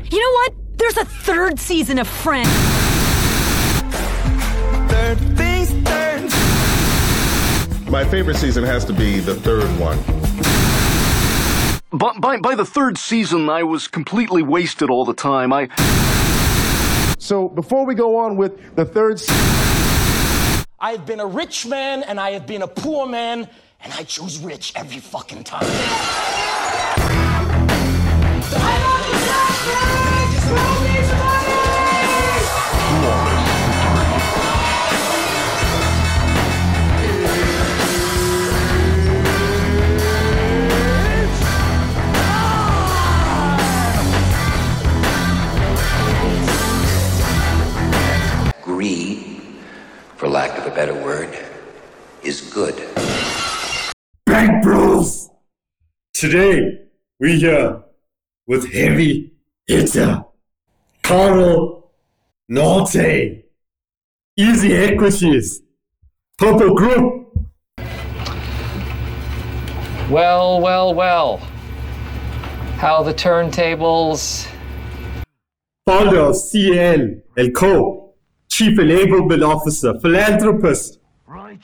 Friday. You know what? There's a third season of Friends. Third things third. My favorite season has to be the third one. By, by, by the third season, I was completely wasted all the time. I. So before we go on with the third I have been a rich man and I have been a poor man, and I choose rich every fucking time. Today, we here with heavy hitter, Carl Nolte, Easy Equities, Purple Group, Well, well, well. How the turntables. founder of CL and Co, Chief Enablement Officer, Philanthropist,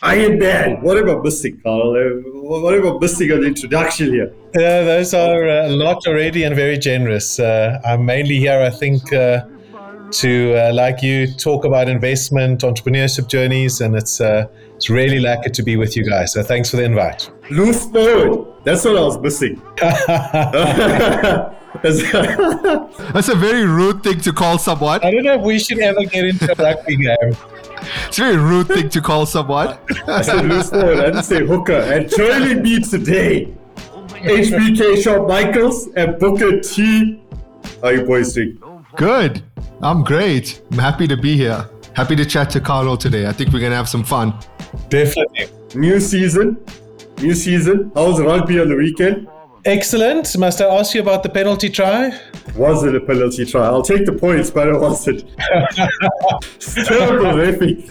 Iron Man. What am I missing, Carl? Uh, What am I missing on the introduction here? Yeah, those are uh, a lot already and very generous. Uh, I'm mainly here, I think, uh, to, uh, like you, talk about investment, entrepreneurship journeys, and it's uh, it's really lucky to be with you guys. So thanks for the invite. Loose forward. That's what I was missing. That's a very rude thing to call someone. I don't know if we should ever get into a rugby game. It's a very rude thing to call someone. I said forward. I didn't say hooker. And joining me today, HBK Shawn Michaels and Booker T. How you boys doing? Good. I'm great. I'm happy to be here. Happy to chat to Carlo today. I think we're gonna have some fun. Definitely. New season. New season. How was rugby on the weekend? Excellent. Must I ask you about the penalty try? Was it a penalty try? I'll take the points, but it wasn't. it's terrible. It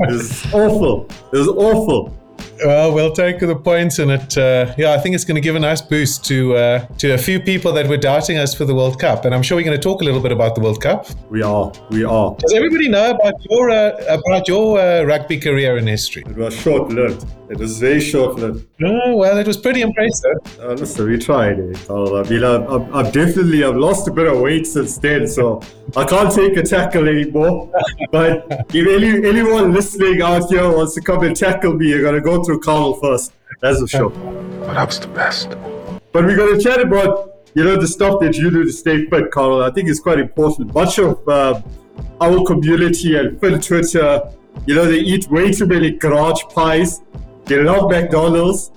was awful. It was awful. Well, we'll take the points, and it. Uh, yeah, I think it's going to give a nice boost to uh, to a few people that were doubting us for the World Cup, and I'm sure we're going to talk a little bit about the World Cup. We are. We are. Does everybody know about your uh, about your uh, rugby career in history? It was short lived. It was very short lived. Oh, well, it was pretty impressive. Uh, listen, we tried it. Uh, I mean, I've, I've, I've definitely I've lost a bit of weight since then, so I can't take a tackle anymore. But if any, anyone listening out here wants to come and tackle me, you're gonna go through Carl first. That's for sure. But I was the best. But we're gonna chat about you know the stuff that you do to stay fit, Carl. I think it's quite important. Much of uh, our community and Fin Twitter, you know, they eat way too many garage pies. They love McDonald's.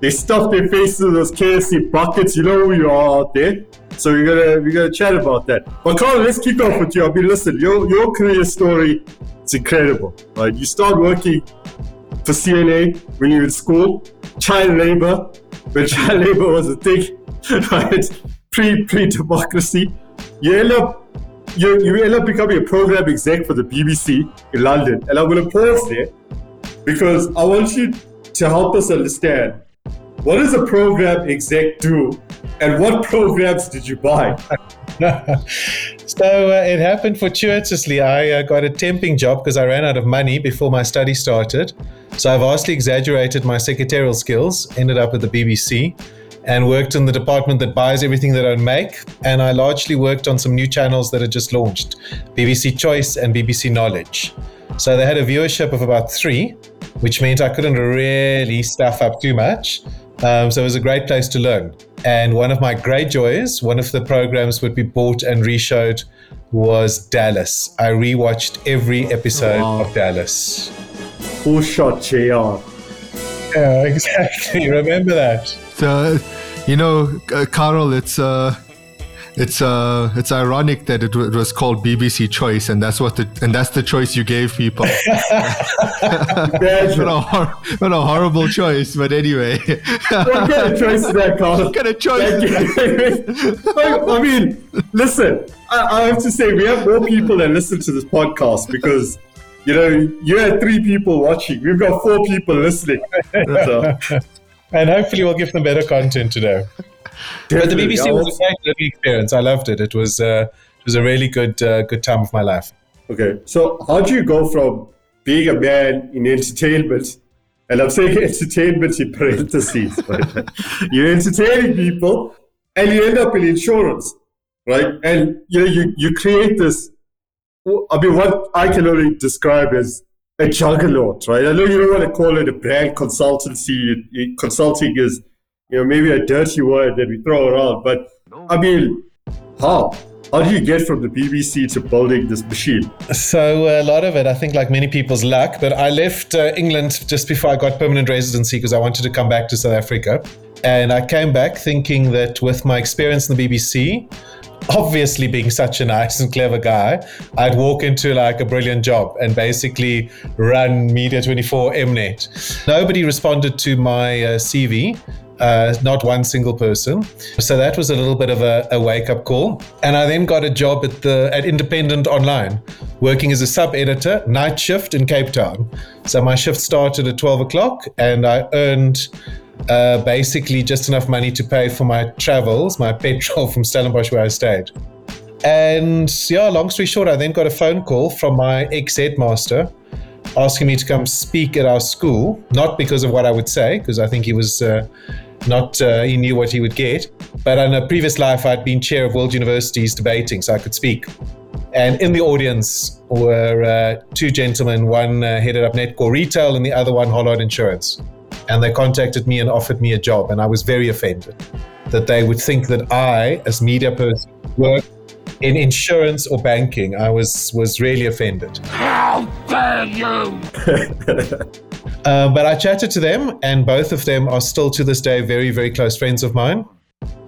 They stuff their faces in those KFC buckets. You know you are out there. So we're gonna we're gonna chat about that. But Carl, let's kick off with you. I mean, listen, your your career story is incredible. Right? You start working for CNA when you're in school, child labor, when child labor was a thing, right? Pre pre democracy. You end up you, you end up becoming a program exec for the BBC in London. And I'm gonna pause there because I want you to help us understand what does a program exec do and what programs did you buy? so uh, it happened fortuitously. I uh, got a temping job because I ran out of money before my study started. So I vastly exaggerated my secretarial skills, ended up at the BBC, and worked in the department that buys everything that don't make. And I largely worked on some new channels that had just launched BBC Choice and BBC Knowledge. So they had a viewership of about three, which means I couldn't really stuff up too much. Um, so it was a great place to learn. And one of my great joys, one of the programs would be bought and reshowed was Dallas. I rewatched every episode of Dallas. Who shot JR? Yeah, exactly. Remember that. So, you know, uh, Carol, it's uh, it's uh, it's ironic that it, w- it was called BBC Choice, and that's what the and that's the choice you gave people. what, a hor- what a horrible choice, but anyway. what kind of choice is that, Carl? What kind of choice? I mean, listen, I, I have to say, we have more people that listen to this podcast because, you know, you had three people watching. We've got four people listening. So, and hopefully we'll give them better content today. But the BBC was a great learning experience. I loved it. It was uh, it was a really good uh, good time of my life. Okay, so how do you go from being a man in entertainment, and I'm saying entertainment in parentheses, but you're entertaining people, and you end up in insurance, right? And you know, you you create this. I mean, what I can only describe as a juggernaut, right? I know you don't want to call it a brand consultancy. Consulting is, you know, maybe a dirty word that we throw around, but I mean, how? How do you get from the BBC to building this machine? So a lot of it, I think, like many people's luck. But I left uh, England just before I got permanent residency because I wanted to come back to South Africa, and I came back thinking that with my experience in the BBC, obviously being such a nice and clever guy, I'd walk into like a brilliant job and basically run Media 24 Mnet. Nobody responded to my uh, CV. Uh, not one single person. So that was a little bit of a, a wake up call. And I then got a job at the at Independent Online, working as a sub editor, night shift in Cape Town. So my shift started at 12 o'clock, and I earned uh, basically just enough money to pay for my travels, my petrol from Stellenbosch where I stayed. And yeah, long story short, I then got a phone call from my ex headmaster asking me to come speak at our school, not because of what I would say, because I think he was uh, not, uh, he knew what he would get. But in a previous life, I'd been chair of World Universities debating, so I could speak. And in the audience were uh, two gentlemen, one uh, headed up Nedcor Retail and the other one Hollard Insurance. And they contacted me and offered me a job, and I was very offended that they would think that I, as media person, work in insurance or banking. I was was really offended. How dare you! Uh, but I chatted to them, and both of them are still to this day very, very close friends of mine.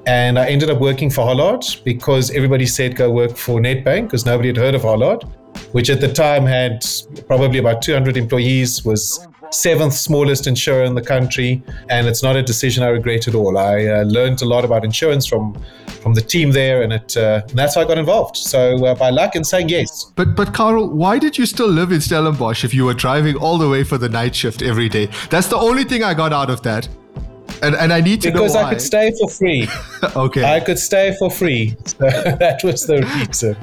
And I ended up working for Hollard because everybody said go work for Nedbank because nobody had heard of Hollard, which at the time had probably about 200 employees, was seventh smallest insurer in the country, and it's not a decision I regret at all. I uh, learned a lot about insurance from from the team there, and it uh, and that's how I got involved. So uh, by luck and saying yes. But but Carl, why did you still live in Stellenbosch if you were driving all the way for the night shift every day? That's the only thing I got out of that. And, and I need to because know I could stay for free. okay. I could stay for free. So that was the reason.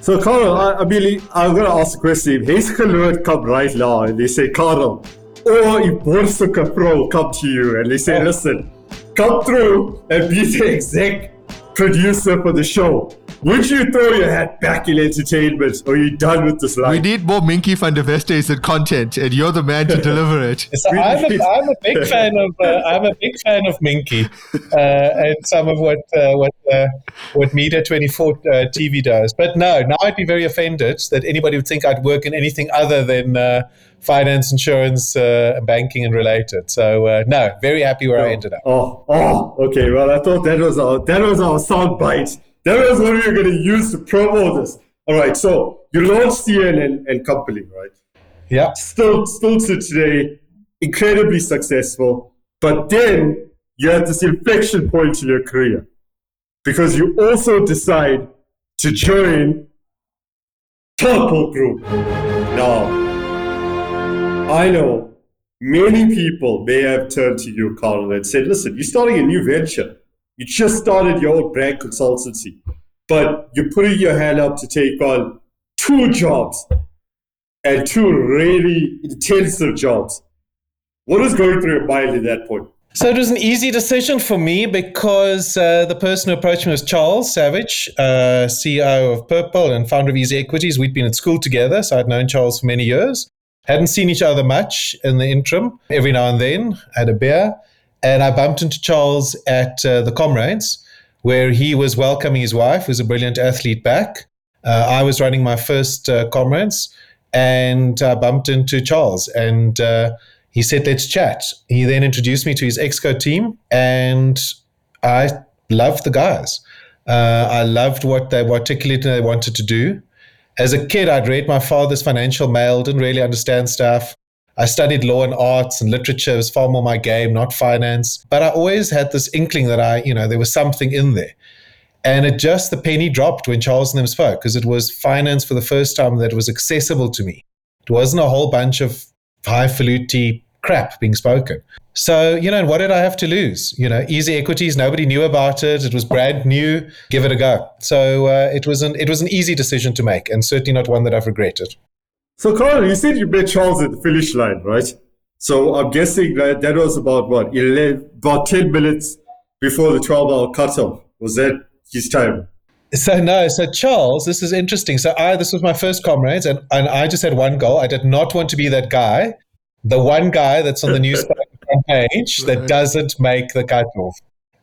So, Carl, I, I mean, I'm going to ask a question. His word come right now and they say, Carl, or if Boer Soek 'n Vrou come to you and they say, listen, come through and be the exec producer for the show. Would you throw your hat back in entertainment or are you done with this life? We need more Minki van der Westhuizens and content, and you're the man to deliver it. So I'm, a, I'm a big fan of uh, I'm a big fan of Minki uh, and some of what uh, what uh, what Media 24 uh, TV does. But no, now I'd be very offended that anybody would think I'd work in anything other than uh, finance, insurance, banking, and related. So no, very happy where oh, I ended up. Oh, oh, okay. Well, I thought that was our that was our sound bite. That was what we were going to use to promote this. All right, so you launched CNN and company, right? Yeah. Still, still to today, incredibly successful. But then you had this inflection point in your career because you also decide to join Purple Group. Now, I know many people may have turned to you, Carl, and said, listen, you're starting a new venture. You just started your own brand consultancy, but you're putting your hand up to take on two jobs and two really intensive jobs. What was going through your mind at that point? So it was an easy decision for me because uh, the person who approached me was Charles Savage, uh, CEO of Purple and founder of Easy Equities. We'd been at school together, so I'd known Charles for many years. Hadn't seen each other much in the interim. Every now and then, had a beer, and I bumped into Charles at uh, the Comrades, where he was welcoming his wife, who's a brilliant athlete, back. Uh, I was running my first uh, Comrades, and I bumped into Charles, and uh, he said, let's chat. He then introduced me to his Exco team, and I loved the guys. Uh, I loved what they articulated they wanted to do. As a kid, I'd read my father's financial mail, didn't really understand stuff. I studied law and arts and literature was far more my game, not finance. But I always had this inkling that I, you know, there was something in there. And it just, the penny dropped when Charles and them spoke because it was finance for the first time that was accessible to me. It wasn't a whole bunch of highfalutin crap being spoken. So, you know, what did I have to lose? You know, easy equities, nobody knew about it. It was brand new. Give it a go. So uh, it was an it was an easy decision to make, and certainly not one that I've regretted. So, Carl, you said you met Charles at the finish line, right? So I'm guessing that that was about what 11, about ten minutes before the twelve hour cutoff. Was that his time? So no, so Charles, this is interesting. So I this was my first comrades, and, and I just had one goal. I did not want to be that guy, the one guy that's on the newspaper page that doesn't make the cutoff.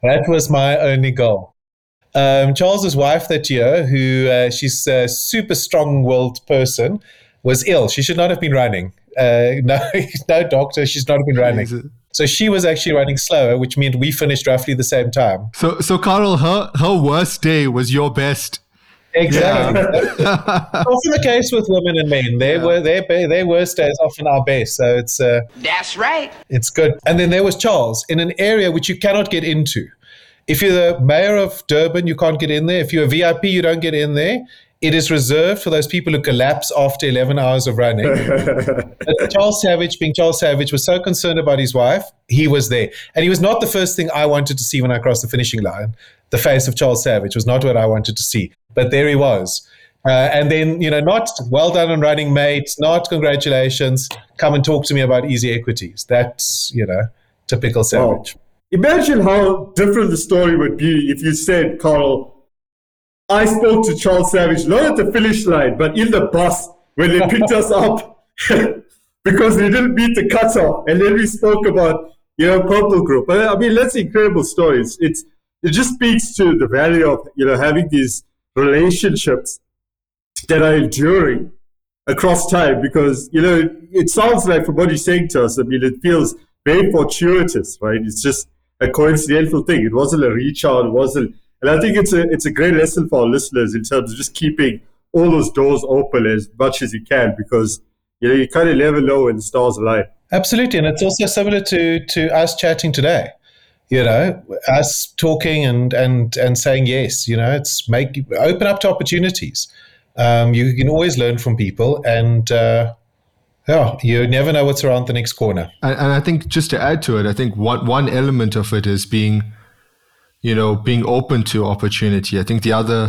That was my only goal. Um, Charles's wife that year, who uh, she's a super strong-willed person, was ill. She should not have been running. Uh, no, no doctor. She's not been running. Jesus. So she was actually running slower, which meant we finished roughly the same time. So, so Carl, her her worst day was your best. Exactly. often the case with women and men. They were their their worst days often our best. So it's uh, That's right. it's good. And then there was Charles in an area which you cannot get into. If you're the mayor of Durban, you can't get in there. If you're a VIP, you don't get in there. It is reserved for those people who collapse after 11 hours of running. Charles Savage, being Charles Savage, was so concerned about his wife, he was there. And he was not the first thing I wanted to see when I crossed the finishing line. The face of Charles Savage was not what I wanted to see. But there he was. Uh, and then, you know, not well done on running, mate, not congratulations. Come and talk to me about easy equities. That's, you know, typical Savage. Imagine how different the story would be if you said, Carl, I spoke to Charles Savage not at the finish line, but in the bus when they picked us up because they didn't meet the cutoff. And then we spoke about, you know, Purple Group. I mean, that's incredible stories. It's it just speaks to the value of, you know, having these relationships that are enduring across time because, you know, it, it sounds like from what you're saying to us, I mean, it feels very fortuitous, right? It's just a coincidental thing. It wasn't a reach out. It wasn't, and I think it's a it's a great lesson for our listeners in terms of just keeping all those doors open as much as you can because you know you kind of never know when the stars align. Absolutely, and it's also similar to to us chatting today. You know, us talking and and and saying yes. You know, it's make open up to opportunities. Um, you can always learn from people, and uh, yeah, you never know what's around the next corner. And, and I think just to add to it, I think one one element of it is being, you know, being open to opportunity. I think the other,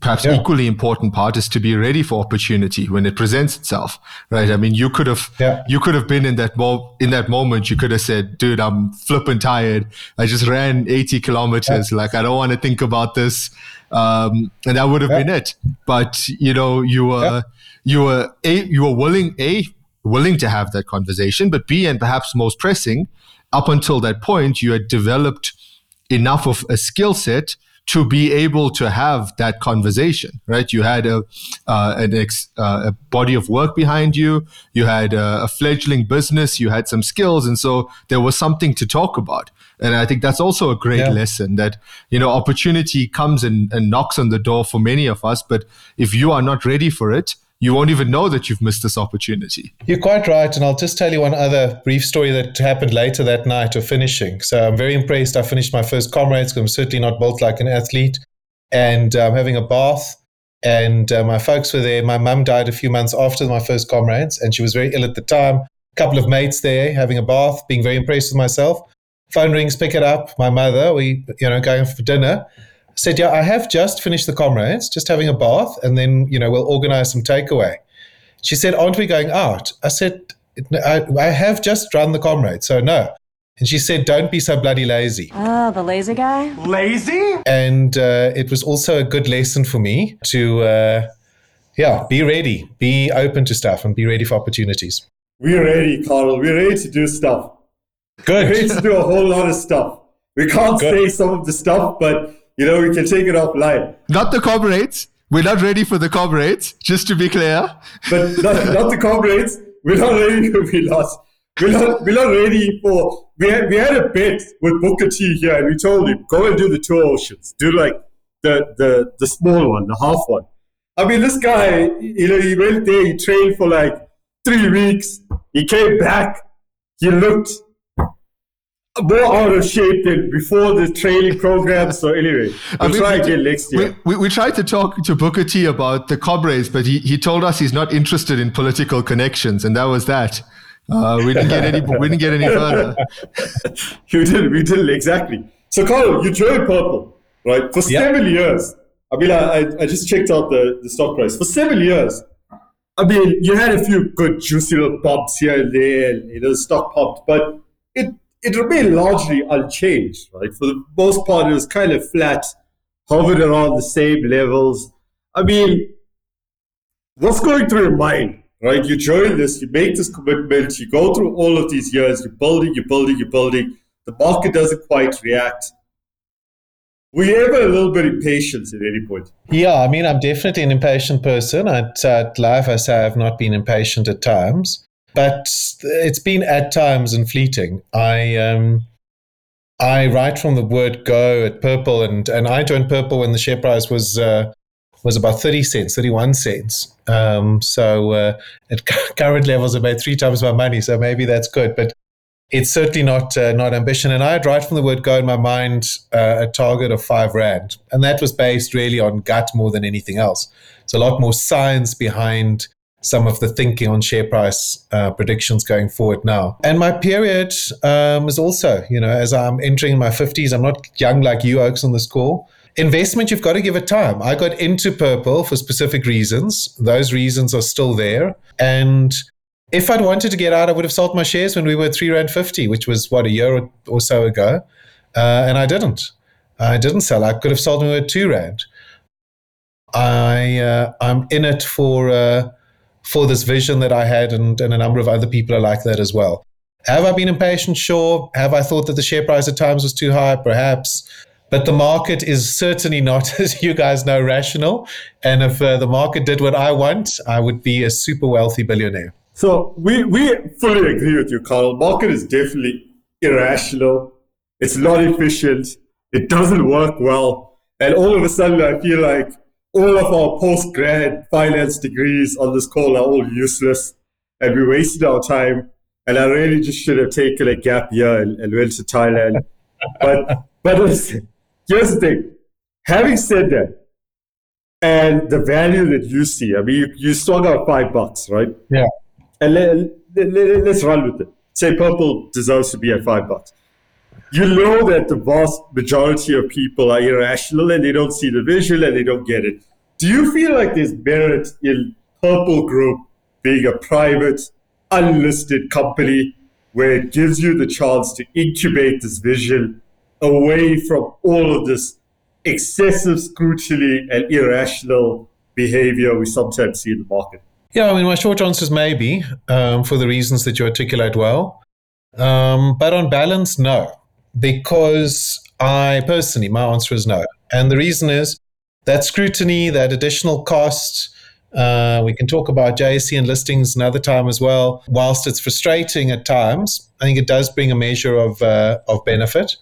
perhaps Yeah. equally important part is to be ready for opportunity when it presents itself. Right? I mean, you could have, Yeah. you could have been in that mo- in that moment. You could have said, "Dude, I'm flipping tired. I just ran 80 kilometers. Like, I don't want to think about this." Um, and that would have Yeah. been it. But you know, you were Yeah. you were a you were willing a willing to have that conversation, but B, and perhaps most pressing, up until that point, you had developed enough of a skill set to be able to have that conversation, right? You had a uh, an ex, uh, a body of work behind you, you had a, a fledgling business, you had some skills, and so there was something to talk about. And I think that's also a great Yeah. lesson that you know opportunity comes and, and knocks on the door for many of us, but if you are not ready for it, you won't even know that you've missed this opportunity. You're quite right, and I'll just tell you one other brief story that happened later that night of finishing. So I'm very impressed. I finished my first comrades. 'cause I'm certainly not built like an athlete, and I'm having a bath. And uh, my folks were there. My mum died a few months after my first comrades, and she was very ill at the time. A couple of mates there having a bath, being very impressed with myself. Phone rings, pick it up. My mother, we you know going for dinner said, "Yeah, I have just finished the comrades, just having a bath, and then you know we'll organize some takeaway." She said, "Aren't we going out?" I said, "I, I have just run the comrades, so no." And she said, "Don't be so bloody lazy." Oh, the lazy guy? Lazy? And uh, it was also a good lesson for me to, uh, yeah, be ready, be open to stuff, and be ready for opportunities. We're ready, Carl. We're ready to do stuff. We're ready to do a whole lot of stuff. We can't Good. say some of the stuff, but you know we can take it offline. Not the comrades. We're not ready for the comrades, just to be clear. But not, not the comrades. We're not ready to be lost. We're not, we're not ready for. We had, we had a bet with Booker T here, and we told him go and do the two oceans, do like the the the small one, the half one. I mean, this guy, you know, he went there, he trained for like three weeks. He came back, he looked more out of shape than before the training program. So anyway, we'll I mean, try again next year. We, we, we tried to talk to Booker T about the Cobras, but he, he told us he's not interested in political connections, and that was that. Uh, we didn't get any. We didn't get any further. you did. We did exactly. So, Carl, you joined Purple, right? For Yeah. seven years. I mean, I, I- I just checked out the, the stock price. For seven years, I mean, you had a few good juicy little bumps here and there, and, you know, the stock popped, but it, it remained largely unchanged, right? For the most part, it was kind of flat, hovered around the same levels. I mean, what's going through your mind, right? You join this, you make this commitment, you go through all of these years, you're building, you're building, you're building. The market doesn't quite react. Were you ever a little bit impatient at any point? Yeah, I mean, I'm definitely an impatient person. At, at life, I say I've not been impatient at times, but it's been at times and fleeting. I um, I write from the word go at Purple, and and I joined Purple when the share price was uh, was about thirty cents, thirty one cents. Um, so uh, at current levels, I made three times my money. So maybe that's good, but it's certainly not uh, not ambition. And I had right from the word go in my mind uh, a target of five rand, and that was based really on gut more than anything else. It's a lot more science behind some of the thinking on share price uh, predictions going forward now. And my period um, is also, you know, as I'm entering my 50s, I'm not young like you, Oaks, on this call. Investment, you've got to give it time. I got into Purple for specific reasons. Those reasons are still there. And if I'd wanted to get out, I would have sold my shares when we were three rand fifty, which was what a year or so ago, uh, and I didn't. I didn't sell. I could have sold them at two rand. I uh, I'm in it for uh, for this vision that I had, and, and a number of other people are like that as well. Have I been impatient? Sure. Have I thought that the share price at times was too high? Perhaps. But the market is certainly not, as you guys know, rational. And if uh, the market did what I want, I would be a super wealthy billionaire. So we, we fully agree with you, Carl. Market is definitely irrational. It's not efficient. It doesn't work well. And all of a sudden, I feel like all of our post grad finance degrees on this call are all useless and we wasted our time. And I really just should have taken a gap year and, and went to Thailand. but but listen, here's the thing. Having said that, and the value that you see, I mean, you, you swung out five bucks, right? Yeah. And let, let, let, let's run with it. Say purple deserves to be at five bucks. You know that the vast majority of people are irrational and they don't see the vision and they don't get it. Do you feel like there's merit in Purple Group being a private, unlisted company where it gives you the chance to incubate this vision away from all of this excessive scrutiny and irrational behavior we sometimes see in the market? Yeah, I mean, my short answer is maybe um, for the reasons that you articulate well. Um, but on balance, no, because I personally, my answer is no. And the reason is that scrutiny, that additional cost, uh, we can talk about JSE and listings another time as well. Whilst it's frustrating at times, I think it does bring a measure of, uh, of benefit.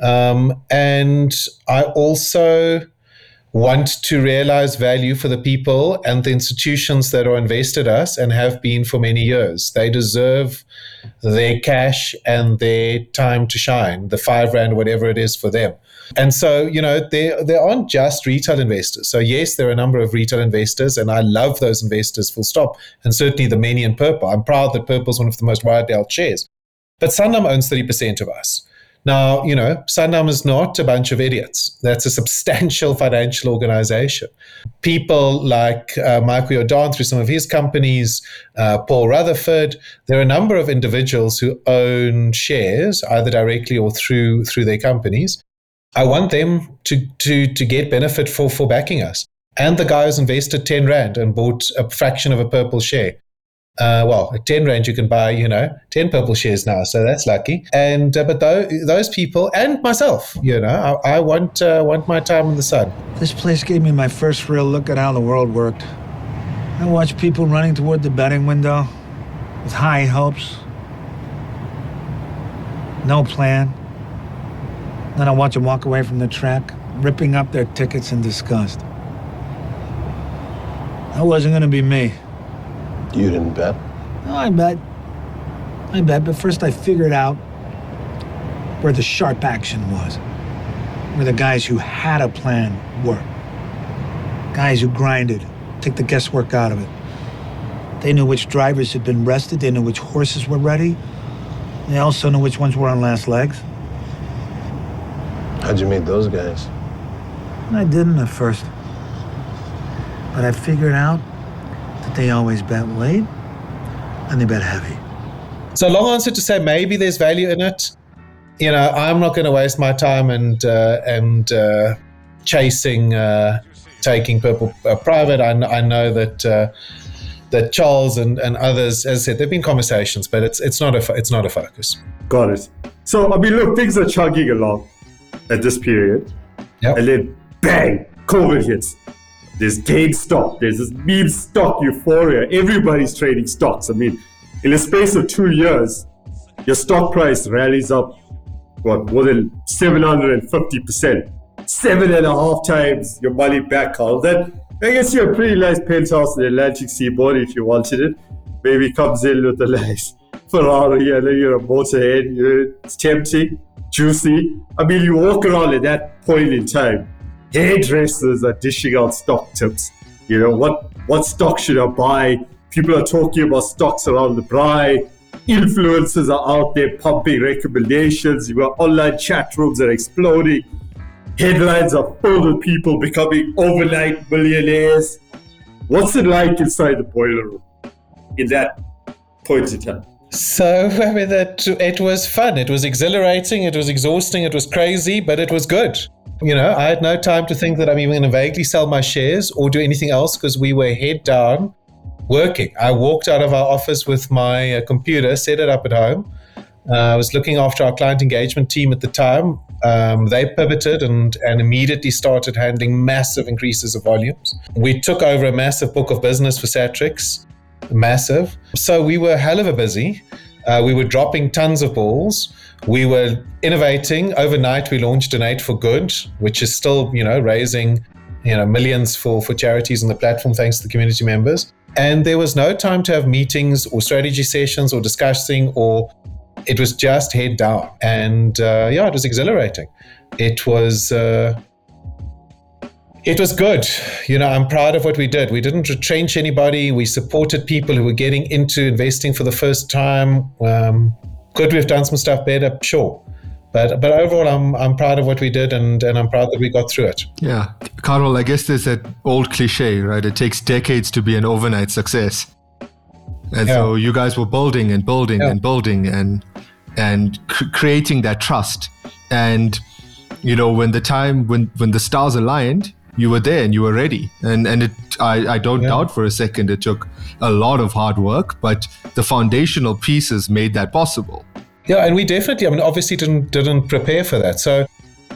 Um, and I also want to realize value for the people and the institutions that are invested us and have been for many years. They deserve their cash and their time to shine, the five rand, whatever it is for them. And so, you know, there there aren't just retail investors. So yes, there are a number of retail investors, and I love those investors, full stop. And certainly the many in Purple. I'm proud that Purple is one of the most widely held shares. But Sanlam owns 30% of us. Now, you know, Sanlam is not a bunch of idiots. That's a substantial financial organization. People like uh, Michael Jordaan through some of his companies, uh, Paul Rutherford, there are a number of individuals who own shares, either directly or through through their companies. I want them to to to get benefit for for backing us. And the guy who's invested 10 Rand and bought a fraction of a purple share. Uh, well, at 10 Rand, you can buy, you know, 10 purple shares now. So that's lucky. And, uh, but those, those people and myself, you know, I, I want, uh, want my time in the sun. This place gave me my first real look at how the world worked. I watched people running toward the betting window with high hopes, no plan. Then I watch them walk away from the track, ripping up their tickets in disgust. That wasn't going to be me. You didn't bet? No, I bet. I bet, but first I figured out where the sharp action was, where the guys who had a plan were. Guys who grinded, took the guesswork out of it. They knew which drivers had been rested. They knew which horses were ready. They also knew which ones were on last legs. How'd you meet those guys? I didn't at first. But I figured out that they always bet late and they bet heavy. So, long answer to say maybe there's value in it. You know, I'm not going to waste my time and uh, and uh, chasing uh, taking purple uh, private. I, I know that uh, that Charles and, and others, as I said, there've been conversations, but it's it's not a it's not a focus. Got it. So, I mean, look, things are chugging along at this period. Yep. And then, bang, COVID hits. There's GameStop. There's this meme stock euphoria. Everybody's trading stocks. I mean, in the space of two years, your stock price rallies up, what, more than 750%. Seven and a half times your money back, Carl. Then, I guess you're a pretty nice penthouse in the Atlantic seaboard if you wanted it. Maybe comes in with a nice Ferrari and then you're a motorhead. It's tempting, juicy. I mean, you walk around at that point in time. Hairdressers are dishing out stock tips. You know, what, what stock should I buy? People are talking about stocks around the braai. Influencers are out there pumping recommendations. You've got online chat rooms are exploding. Headlines are full people becoming overnight millionaires. What's it like inside the boiler room in that point in time? So I mean that it was fun. It was exhilarating. It was exhausting. It was crazy, but it was good. You know, I had no time to think that I'm even going to vaguely sell my shares or do anything else because we were head down working. I walked out of our office with my uh, computer, set it up at home. Uh, I was looking after our client engagement team at the time. Um, they pivoted and, and immediately started handling massive increases of volumes. We took over a massive book of business for Satrix, massive. So we were hell of a busy. Uh, we were dropping tons of balls. We were innovating. Overnight, we launched Donate for Good, which is still, you know, raising, you know, millions for, for charities on the platform thanks to the community members. And there was no time to have meetings or strategy sessions or discussing or it was just head down. And uh, yeah, it was exhilarating. It was. Uh, it was good. You know, I'm proud of what we did. We didn't retrench anybody. We supported people who were getting into investing for the first time. Um, could we have done some stuff better? Sure. But but overall, I'm I'm proud of what we did, and, and I'm proud that we got through it. Yeah, Carol, I guess there's that old cliche, right? It takes decades to be an overnight success, and yeah. so you guys were building and building yeah. and building and and c- creating that trust. And you know, when the time when when the stars aligned, you were there and you were ready. And and it, I I don't yeah. doubt for a second it took a lot of hard work, but the foundational pieces made that possible. Yeah, and we definitely, I mean, obviously didn't didn't prepare for that. So,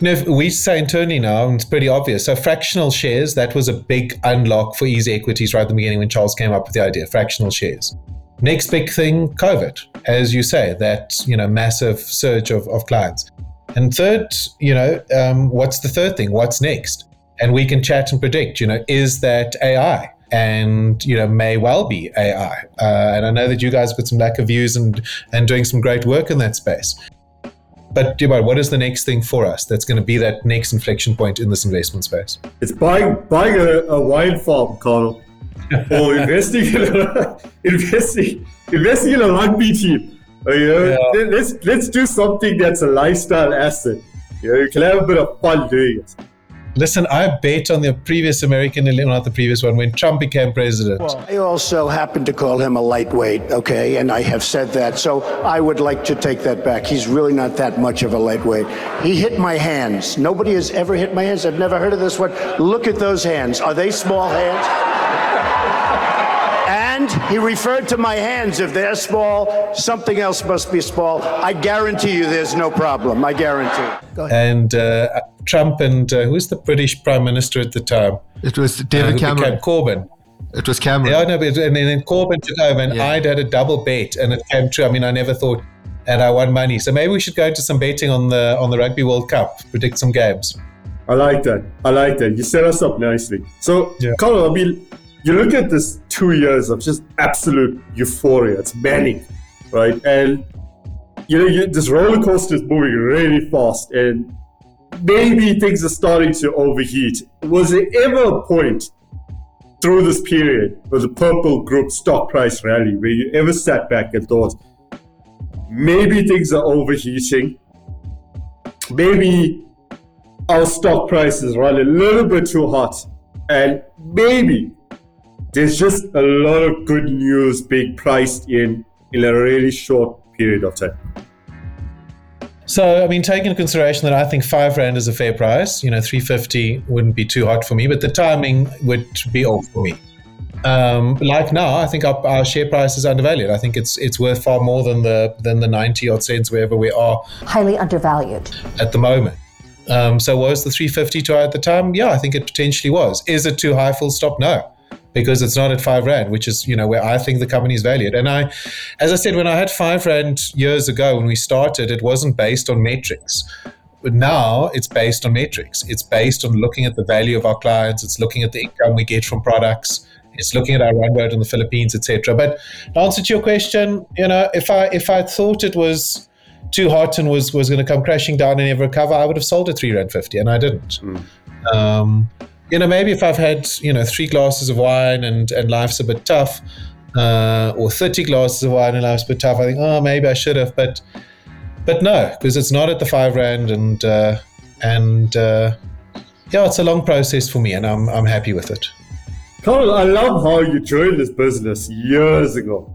you know, we say internally now, and it's pretty obvious. So, fractional shares that was a big unlock for easy equities right at the beginning when Charles came up with the idea. Fractional shares. Next big thing, COVID, as you say, that you know massive surge of, of clients. And third, you know, um, what's the third thing? What's next? And we can chat and predict. You know, is that AI? and you know may well be AI. Uh, and I know that you guys have got some lack of views and and doing some great work in that space. But Dubai, what is the next thing for us that's going to be that next inflection point in this investment space? It's buying buying a, a wine farm, Carl, or investing in a, investing investing in a rugby team. You know, yeah. let's let's do something that's a lifestyle asset. You know, you can have a bit of fun doing it. Listen, I bet on the previous American, not the previous one, when Trump became president. Well, I also happen to call him a lightweight, okay? And I have said that. So I would like to take that back. He's really not that much of a lightweight. He hit my hands. Nobody has ever hit my hands. I've never heard of this one. Look at those hands. Are they small hands? And he referred to my hands. If they're small, something else must be small. I guarantee you there's no problem. I guarantee. Go ahead. And uh, Trump and uh, who's the British Prime Minister at the time? It was David uh, Cameron. Corbyn. It was Cameron. Yeah, no, but, and then Corbyn took over, and yeah. I'd had a double bet, and it came true. I mean, I never thought, and I won money. So maybe we should go into some betting on the on the Rugby World Cup, predict some games. I like that. I like that. You set us up nicely. So, yeah. Colin, I mean, you look at this two years of just absolute euphoria. It's manic, right? And you know, you, this roller coaster is moving really fast, and maybe things are starting to overheat. Was there ever a point through this period of the purple group stock price rally where you ever sat back and thought, maybe things are overheating, maybe our stock prices run a little bit too hot, and maybe there's just a lot of good news being priced in in a really short period of time. So, I mean, taking into consideration that I think five rand is a fair price, you know, 350 wouldn't be too hot for me, but the timing would be off for me. Um, like now, I think our, our, share price is undervalued. I think it's it's worth far more than the than the 90 odd cents wherever we are. Highly undervalued at the moment. Um, so was the 350 too high at the time? Yeah, I think it potentially was. Is it too high? Full stop. No because it's not at five rand, which is you know where I think the company is valued. And I, as I said, when I had five rand years ago when we started, it wasn't based on metrics. But now it's based on metrics. It's based on looking at the value of our clients. It's looking at the income we get from products. It's looking at our run rate in the Philippines, etc. But to answer to your question, you know, if I if I thought it was too hot and was was going to come crashing down and never recover, I would have sold at three rand fifty, and I didn't. Mm. Um, you know, maybe if I've had, you know, three glasses of wine and, and life's a bit tough, uh, or 30 glasses of wine and life's a bit tough, I think, oh, maybe I should have. But but no, because it's not at the five rand and, uh, and uh, yeah, it's a long process for me and I'm, I'm happy with it. Carl, I love how you joined this business years ago.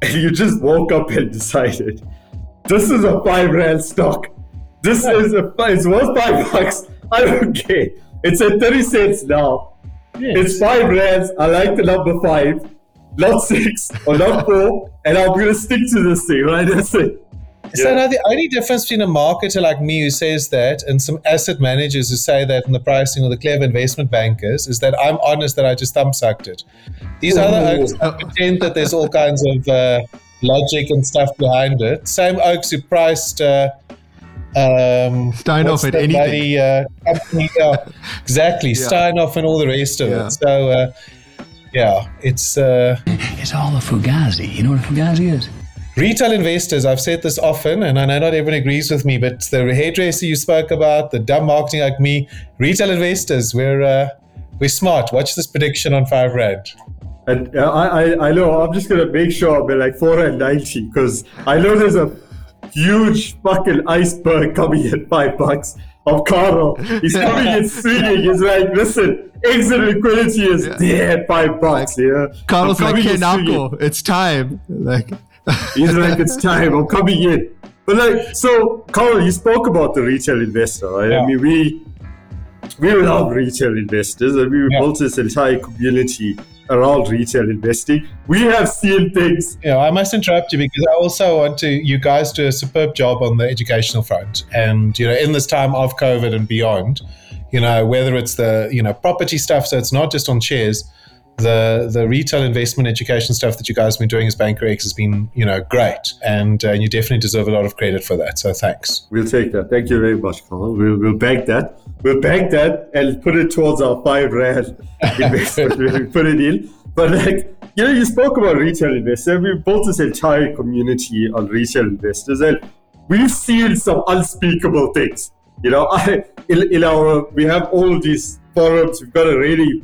And you just woke up and decided, this is a five rand stock. This is a, it's worth five bucks. I don't care. It's at 30 cents now. Yes. It's five rands. I like the number five, not six or not four, and I'm going to stick to this thing, right? That's it. So yeah. now the only difference between a marketer like me who says that and some asset managers who say that in the pricing or the clever investment bankers is that I'm honest that I just thumb sucked it. These Ooh. other oaks pretend that there's all kinds of uh, logic and stuff behind it. Same oaks who priced uh, um, Steinhoff at anything. Bloody, uh, company, uh, exactly, yeah. Steinhoff and all the rest of yeah. it. So, uh, yeah, it's uh, it's all a fugazi. You know what a fugazi is? Retail investors, I've said this often, and I know not everyone agrees with me, but the hairdresser you spoke about, the dumb marketing like me, retail investors, we're uh, we're smart. Watch this prediction on five rand. And uh, I, I, I know. I'm just gonna make sure I'll be like four and ninety because I know there's a huge fucking iceberg coming at five bucks of Carl. He's coming in swinging. He's like, listen, exit liquidity is yeah. dead five bucks. Yeah. Carl's like, Kenako, it's time. Like he's like, it's time. I'm coming in. But like, so Carl, you spoke about the retail investor, right? Yeah. I mean, we we love retail investors, and we yeah. built this entire community around retail investing. We have seen things. Yeah, I must interrupt you because I also want to. You guys do a superb job on the educational front, and you know, in this time of COVID and beyond, you know, whether it's the you know property stuff, so it's not just on shares the the retail investment education stuff that you guys have been doing as Banker X has been you know great, and uh, you definitely deserve a lot of credit for that. So thanks. We'll take that. Thank you very much, Carl. We'll we'll bank that. We'll bank that and put it towards our five rand investment. we'll put it in. But like you know, you spoke about retail investors. We built this entire community on retail investors, and we've seen some unspeakable things. You know, I in, in our we have all these forums. We've got a really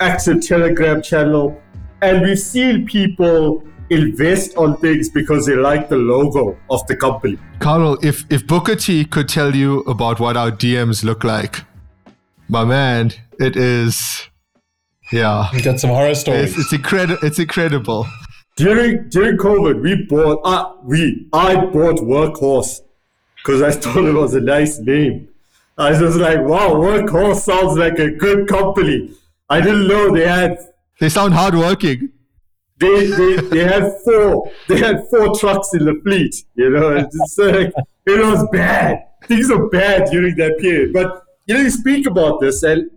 active Telegram channel, and we've seen people invest on things because they like the logo of the company. Carl, if if Booker T could tell you about what our DMs look like, my man, it is yeah. We got some horror stories. It's, it's incredible. It's incredible. During during COVID, we bought uh, we I bought Workhorse because I thought it was a nice name. I was just like, wow, Workhorse sounds like a good company. I didn't know they had. They sound hardworking. They they they had four. They had four trucks in the fleet. You know, it's like it was bad. Things are bad during that period. But you know, you speak about this, and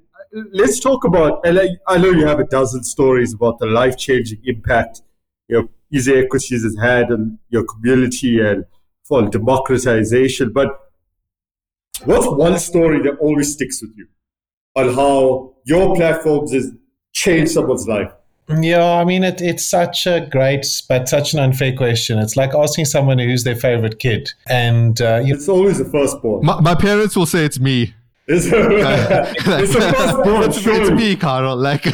let's talk about. And I, I know you have a dozen stories about the life changing impact you know Easy Equities has had on your community and for democratization. But what's one story that always sticks with you? On how your platforms has changed someone's life? Yeah, I mean, it, it's such a great, but such an unfair question. It's like asking someone who's their favorite kid. And uh, it's always the firstborn. My, my parents will say it's me. It's, it's a firstborn, it's, it's me, Carl. Like,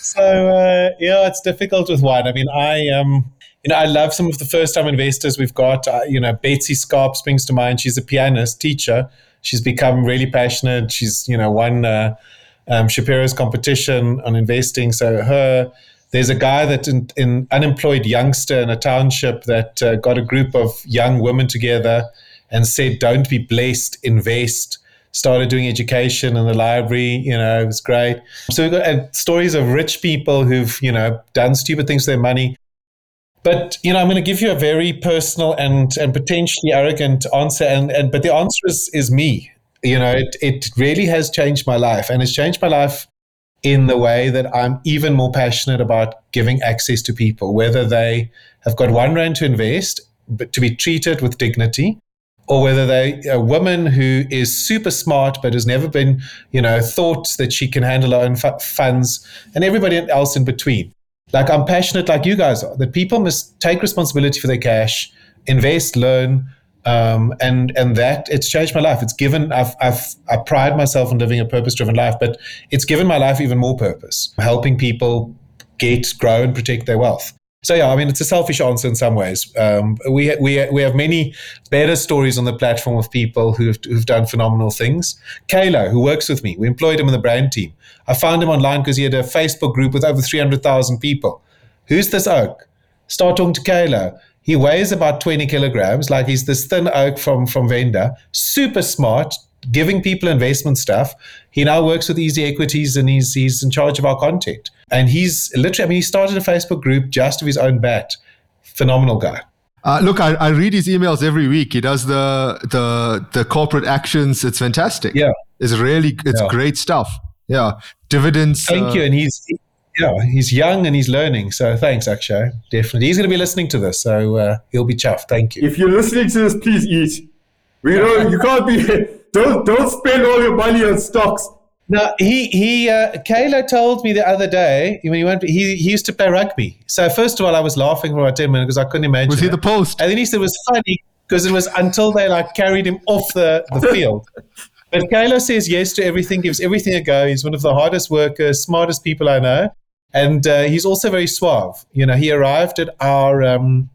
so uh, yeah, it's difficult with one. I mean, I um, you know, I love some of the first-time investors we've got. Uh, you know, Betsy Scarp springs to mind. She's a pianist teacher. She's become really passionate. She's you know won uh, um, Shapiro's competition on investing. So her. There's a guy that in, in unemployed youngster in a township that uh, got a group of young women together and said, "Don't be blessed, invest." Started doing education in the library. You know, it was great. So we've got uh, stories of rich people who've you know done stupid things with their money. But you know, I'm going to give you a very personal and and potentially arrogant answer, and and but the answer is is me. You know, it it really has changed my life, and it's changed my life in the way that I'm even more passionate about giving access to people, whether they have got one rand to invest, but to be treated with dignity, or whether they a woman who is super smart but has never been, you know, thought that she can handle her own funds, and everybody else in between. Like I'm passionate, like you guys are, that people must take responsibility for their cash, invest, learn, um, and and that it's changed my life. It's given I've I've I pride myself on living a purpose driven life, but it's given my life even more purpose, helping people get, grow, and protect their wealth. So yeah, I mean, it's a selfish answer in some ways. Um, we we we have many better stories on the platform of people who've who've done phenomenal things. Kalo, who works with me, we employed him in the brand team. I found him online because he had a Facebook group with over three hundred thousand people. Who's this oak? Start talking to Kalo. He weighs about 20 kilograms, like he's this thin oak from, from Venda, super smart, giving people investment stuff. He now works with Easy Equities and he's, he's in charge of our content. And he's literally, I mean, he started a Facebook group just of his own bat. Phenomenal guy. Uh, look, I, I read his emails every week. He does the the the corporate actions. It's fantastic. Yeah, it's really it's yeah. great stuff. Yeah, dividends. Thank uh, you. And he's yeah, he's young and he's learning. So thanks, Akshay. Definitely. He's going to be listening to this. So uh, he'll be chuffed. Thank you. If you're listening to this, please eat. We know you can't be, don't, don't spend all your money on stocks. No, he, he, uh, Kayla told me the other day when he went, he, he used to play rugby. So first of all, I was laughing for about 10 minutes because I couldn't imagine. Was he it. the post? And then he said it was funny because it was until they like carried him off the, the field. But Kayla says yes to everything, gives everything a go. He's one of the hardest workers, smartest people I know. And uh, he's also very suave. You know, he arrived at our um,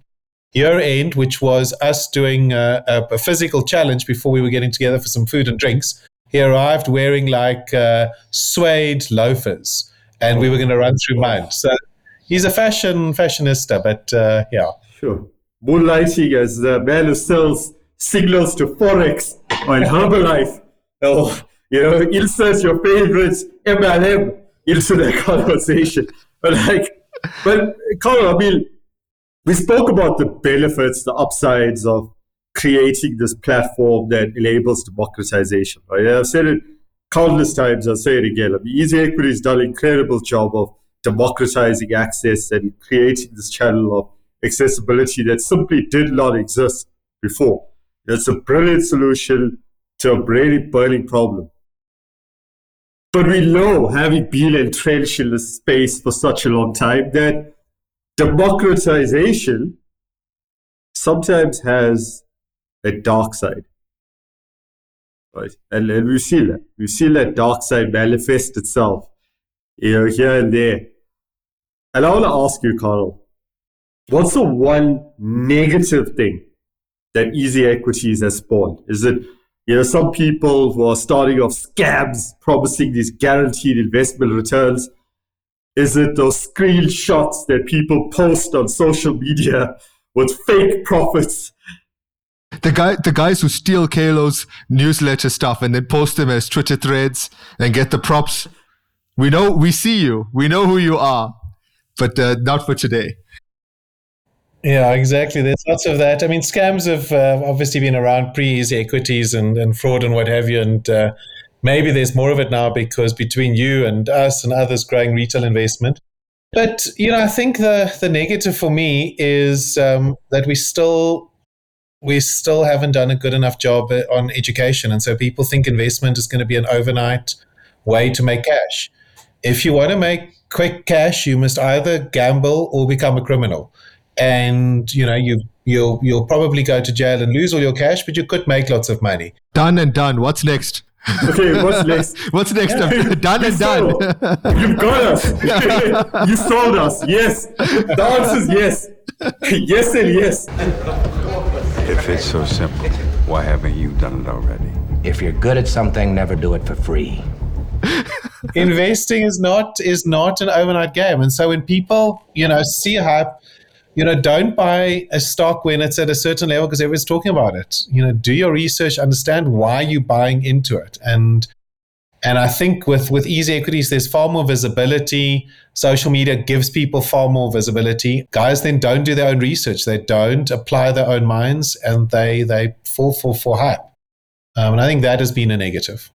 year end, which was us doing a, a, physical challenge before we were getting together for some food and drinks. He arrived wearing like uh, suede loafers, and we were going to run through mud. So he's a fashion fashionista, but uh, yeah. Sure. Moonlighting as the man who sells signals to Forex or in Herbalife. Or, you know, insert your favorite MLM into that conversation. But like, but Carel, I mean, we spoke about the benefits, the upsides of creating this platform that enables democratization. Right? I've said it countless times. I'll say it again. I mean, Easy Equity has done an incredible job of democratizing access and creating this channel of accessibility that simply did not exist before. It's a brilliant solution to a really burning problem. But we know, having been entrenched in this space for such a long time, that democratization sometimes has a dark side. Right? And, and we've seen that. We've seen that dark side manifest itself, you know, here and there. And I want to ask you, Carel, what's the one negative thing that Easy Equities has spawned? Is it you know, some people who are starting off scams promising these guaranteed investment returns. Is it those screenshots that people post on social media with fake profits? The guy, the guys who steal Kalo's newsletter stuff and then post them as Twitter threads and get the props. We know, we see you. We know who you are, but uh, not for today. Yeah, exactly. There's lots of that. I mean, scams have uh, obviously been around pre easy equities and, and fraud and what have you. And uh, maybe there's more of it now because between you and us and others growing retail investment. But, you know, I think the, the negative for me is um, that we still we still haven't done a good enough job uh, on education. And so people think investment is going to be an overnight way to make cash. If you want to make quick cash, you must either gamble or become a criminal and you know you you'll you'll probably go to jail and lose all your cash, but you could make lots of money. Done and done. What's next? Okay, what's next? What's next? Yeah. done and done. You've got us. you sold us. Yes. The answer is yes. yes and yes. If it's so simple, why haven't you done it already? If you're good at something, never do it for free. Investing is not is not an overnight game, and so when people you know see hype, you know don't buy a stock when it's at a certain level because everyone's talking about it. You know, do your research, understand why you're buying into it, and and I think with with easy equities, there's far more visibility. Social media gives people far more visibility. Guys then don't do their own research. They don't apply their own minds, and they they fall for for hype. Um, and I think that has been a negative.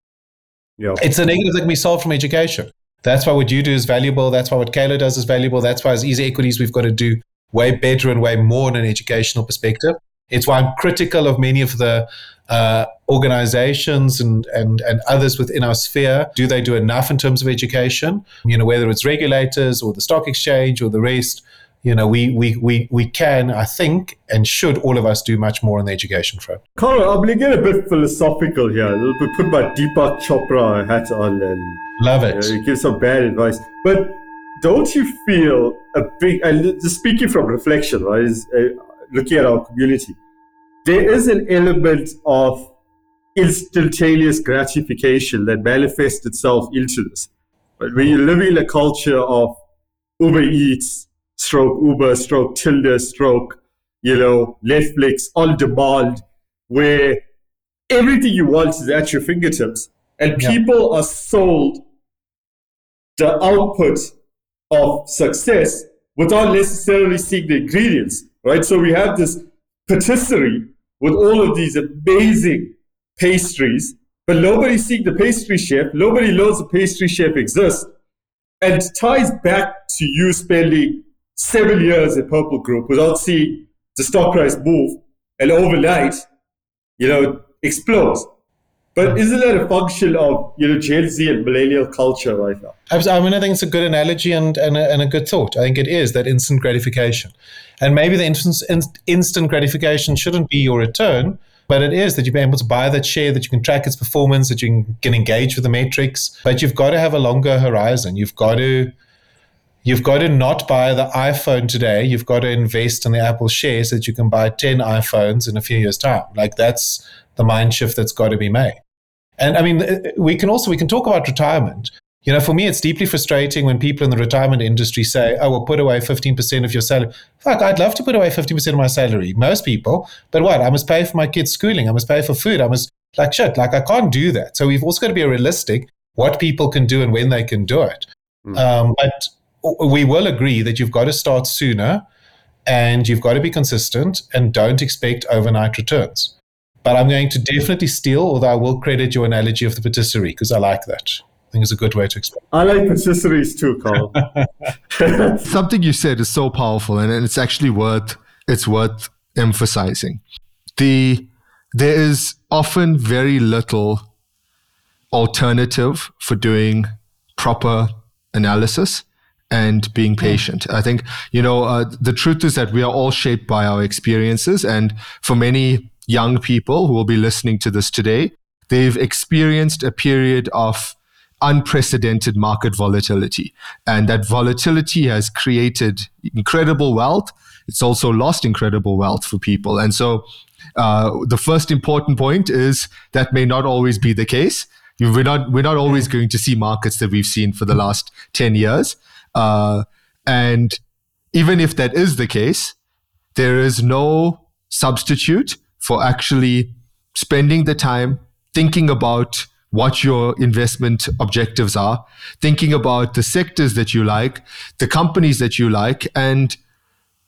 Yeah. It's a negative that can be solved from education. That's why what you do is valuable. That's why what Kayla does is valuable. That's why as easy equities, we've got to do way better and way more in an educational perspective. It's why I'm critical of many of the uh, organizations and, and, and others within our sphere. Do they do enough in terms of education? You know, whether it's regulators or the stock exchange or the rest, you know, we, we, we, we can, I think, and should all of us do much more on the education front. Carel, I'm going to get a bit philosophical here. A little bit, put my Deepak Chopra hat on and love it. You know, give some bad advice. But don't you feel a big, and just speaking from reflection, right, is uh, looking at our community, there is an element of instantaneous gratification that manifests itself into this. But when you live in a culture of Uber Eats, stroke Uber, stroke Tinder, stroke, you know, Netflix on demand, where everything you want is at your fingertips, and Yeah. people are sold the output of success without necessarily seeing the ingredients, right? So we have this patisserie with all of these amazing pastries, but nobody seeing the pastry chef. Nobody knows the pastry chef exists. And ties back to you spending seven years at Purple Group without seeing the stock price move and overnight, you know, explodes. But isn't that a function of, you know, Gen Z and millennial culture right now? I mean, I think it's a good analogy and, and, a, and a good thought. I think it is that instant gratification. And maybe the instant, instant gratification shouldn't be your return, but it is that you're able to buy that share, that you can track its performance, that you can, can engage with the metrics. But you've got to have a longer horizon. You've got to. You've got to not buy the iPhone today. You've got to invest in the Apple shares so that you can buy 10 iPhones in a few years' time. Like that's the mind shift that's got to be made. And I mean, we can also we can talk about retirement. You know, for me, it's deeply frustrating when people in the retirement industry say, "Oh, well, put away fifteen percent of your salary." Fuck, I'd love to put away fifteen percent of my salary. Most people, but what? I must pay for my kids' schooling. I must pay for food. I must like shit. Like I can't do that. So we've also got to be realistic what people can do and when they can do it. Um, but we will agree that you've got to start sooner, and you've got to be consistent, and don't expect overnight returns. But I'm going to definitely steal, although I will credit your analogy of the patisserie because I like that. I think it's a good way to explain. I like patisseries too, Carel. Something you said is so powerful, and it's actually worth it's worth emphasizing. The there is often very little alternative for doing proper analysis and being patient. I think, you know, uh, the truth is that we are all shaped by our experiences. And for many young people who will be listening to this today, they've experienced a period of unprecedented market volatility. And that volatility has created incredible wealth. It's also lost incredible wealth for people. And so uh, the first important point is that may not always be the case. We're not, we're not always going to see markets that we've seen for the last 10 years. Uh, and even if that is the case, there is no substitute for actually spending the time thinking about what your investment objectives are, thinking about the sectors that you like, the companies that you like, and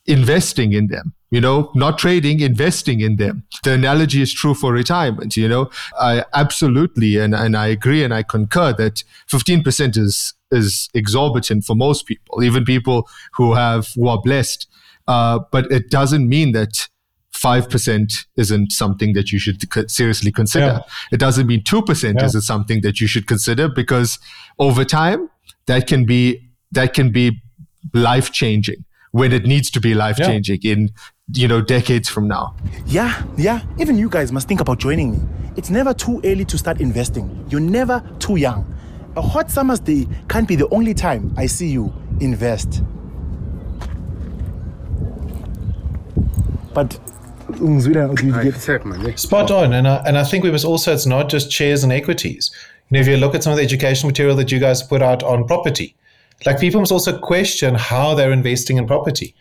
investing in them. You know, not trading, investing in them. The analogy is true for retirement. You know, I absolutely and, and I agree and I concur that 15% is is exorbitant for most people, even people who have who are blessed. Uh, but it doesn't mean that 5% isn't something that you should seriously consider. Yeah. It doesn't mean 2% Yeah. isn't something that you should consider because over time that can be that can be life changing when it needs to be life changing in you know decades from now. Yeah, yeah. Even you guys must think about joining me. It's never too early to start investing. You're never too young. A hot summer's day can't be the only time I see you invest. But Spot on, and I, and I think we must also it's not just shares and equities. You know, if you look at some of the educational material that you guys put out on property, like people must also question how they're investing in property.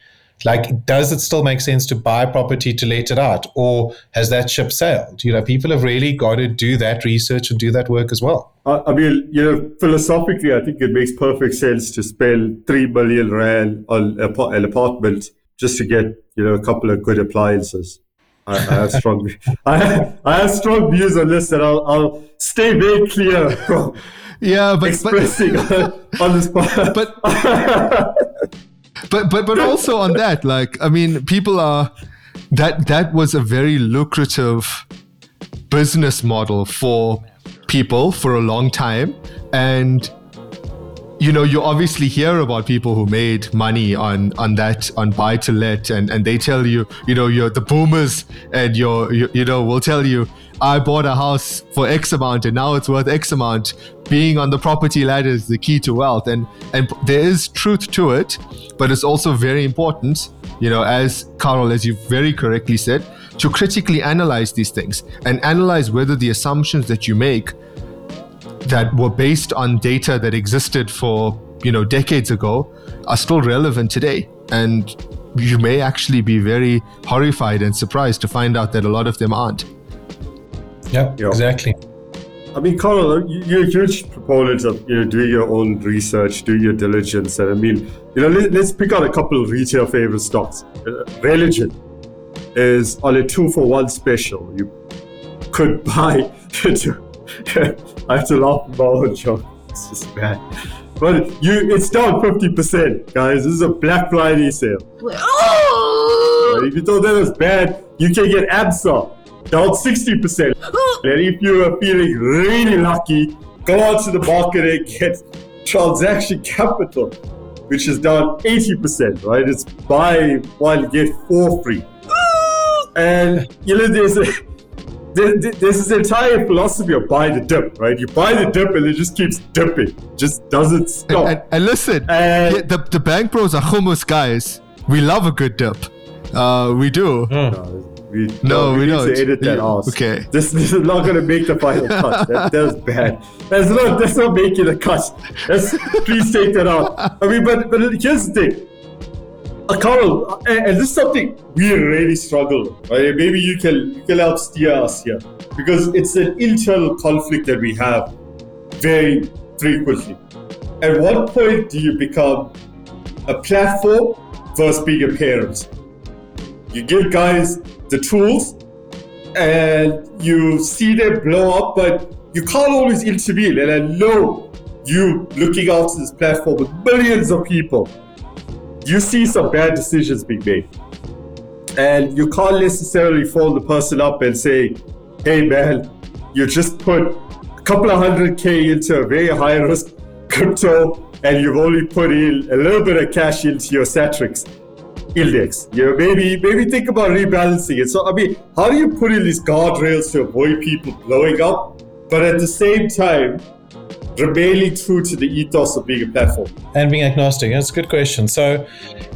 Like, does it still make sense to buy property to let it out, or has that ship sailed? You know, people have really got to do that research and do that work as well. I I mean, you know, philosophically, I think it makes perfect sense to spend three million rand on an apartment just to get, you know, a couple of good appliances. I, I have strong, I have, I have strong views on this, and I'll, I'll stay very clear from yeah, but expressing but, on, on this. But but but but also on that, like I mean, people are that that was a very lucrative business model for people for a long time, and you know you obviously hear about people who made money on on that on buy to let and and they tell you you know you're the boomers and you're you, you know will tell you i bought a house for x amount and now it's worth x amount. Being on the property ladder is the key to wealth and and there is truth to it but it's also very important you know as Carel as you very correctly said to critically analyze these things and analyze whether the assumptions that you make that were based on data that existed for you know decades ago are still relevant today and you may actually be very horrified and surprised to find out that a lot of them aren't yeah, exactly I mean, Carel, you're a huge proponent of you know doing your own research, doing your diligence, and I mean, you know, let, us pick out a couple of retail favorite stocks. Uh, Renergen is on a two for one special. You could buy. I have to laugh at my own joke. It's just bad. But you, it's down fifty percent, guys. This is a Black Friday sale. Oh! If you thought that was bad, you can get Absa down 60%. and if you are feeling really lucky, go out to the market and get transaction capital, which is down 80%, right? It's buy one, get four free. and you know, there's a there's this entire philosophy of buy the dip, right? You buy the dip and it just keeps dipping, just doesn't stop. And, and, and listen, yeah, the, the bank bros are hummus guys. We love a good dip. Uh, we do. No, we, no, we, we don't. need to edit that You- out. okay. This, this is not going to make the final cut. That, that's bad. That's not, that's not making the cut. That's, please take that out. I mean, but, but here's the thing. Uh, Carel, and, and this is something we really struggle right? Maybe you can, you can help steer us here. Because it's an internal conflict that we have very frequently. At what point do you become a platform versus being a parent? You give guys the tools and you see them blow up, but you can't always intervene. And I know you looking after this platform with millions of people, you see some bad decisions being made. And you can't necessarily phone the person up and say, hey man, you just put a couple of hundred K into a very high risk crypto and you've only put in a little bit of cash into your Satrix index. You know, maybe maybe think about rebalancing it. So I mean, how do you put in these guardrails to avoid people blowing up, but at the same time remaining true to the ethos of being a platform? and being agnostic? That's a good question. So,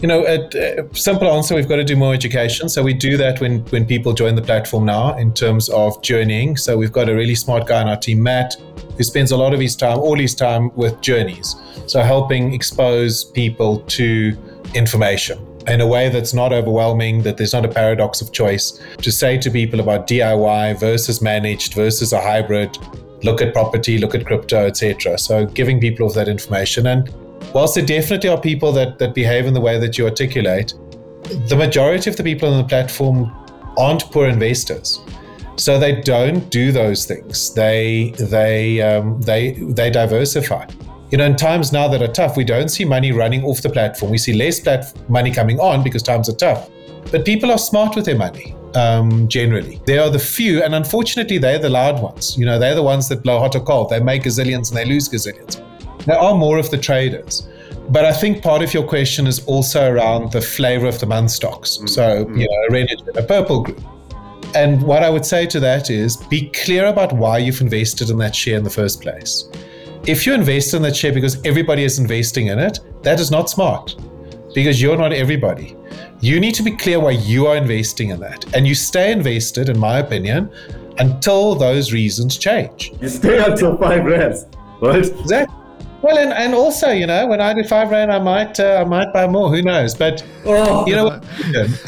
you know, a, a uh, simple answer: we've got to do more education. So we do that when when people join the platform now in terms of journeying. So we've got a really smart guy on our team, Matt, who spends a lot of his time, all his time, with journeys. So helping expose people to information in a way that's not overwhelming, that there's not a paradox of choice. To say to people about DIY versus managed versus a hybrid, look at property, look at crypto, etc. So giving people of that information. And whilst there definitely are people that, that behave in the way that you articulate, the majority of the people on the platform aren't poor investors. So they don't do those things. They they um, they they diversify. You know, in times now that are tough, we don't see money running off the platform. We see less plat- money coming on because times are tough. But people are smart with their money um, generally. They are the few, and unfortunately, they're the loud ones. You know, they're the ones that blow hot or cold. They make gazillions and they lose gazillions. There are more of the traders. But I think part of your question is also around the flavor of the month stocks. So, you know, a red and a purple group. And what I would say to that is be clear about why you've invested in that share in the first place. If you invest in that share because everybody is investing in it, that is not smart because you're not everybody. You need to be clear why you are investing in that. And you stay invested, in my opinion, until those reasons change. You stay until five rands, right? Exactly. Well, and, and also, you know, when I do five rand, I might uh, I might buy more. Who knows? But oh. you know,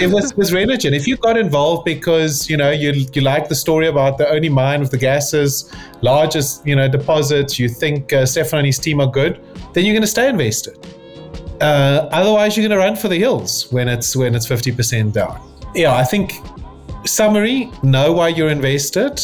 it was was Renergen. If you got involved because you know you you like the story about the only mine with the gases, largest you know deposits, you think uh, Stefan and his team are good, then you're going to stay invested. Uh, otherwise, you're going to run for the hills when it's when it's fifty percent down. Yeah, I think summary: know why you're invested,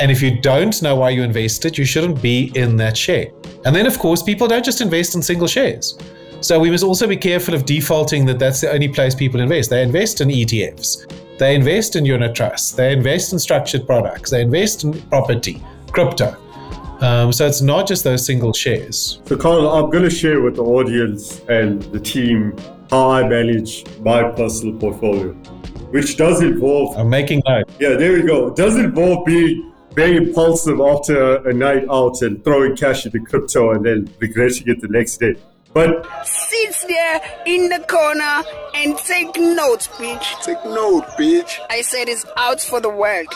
and if you don't know why you invested, you shouldn't be in that share. And then, of course, people don't just invest in single shares. So we must also be careful of defaulting that that's the only place people invest. They invest in ETFs, they invest in unit trusts, they invest in structured products, they invest in property, crypto. Um, so it's not just those single shares. So, Carel, I'm going to share with the audience and the team how I manage my personal portfolio, which does involve. I'm making note. Yeah, there we go. It does involve being very impulsive after a night out and throwing cash into crypto and then regretting it the next day. But sits there in the corner and take notes, bitch. Take note, bitch. I said it's out for the world.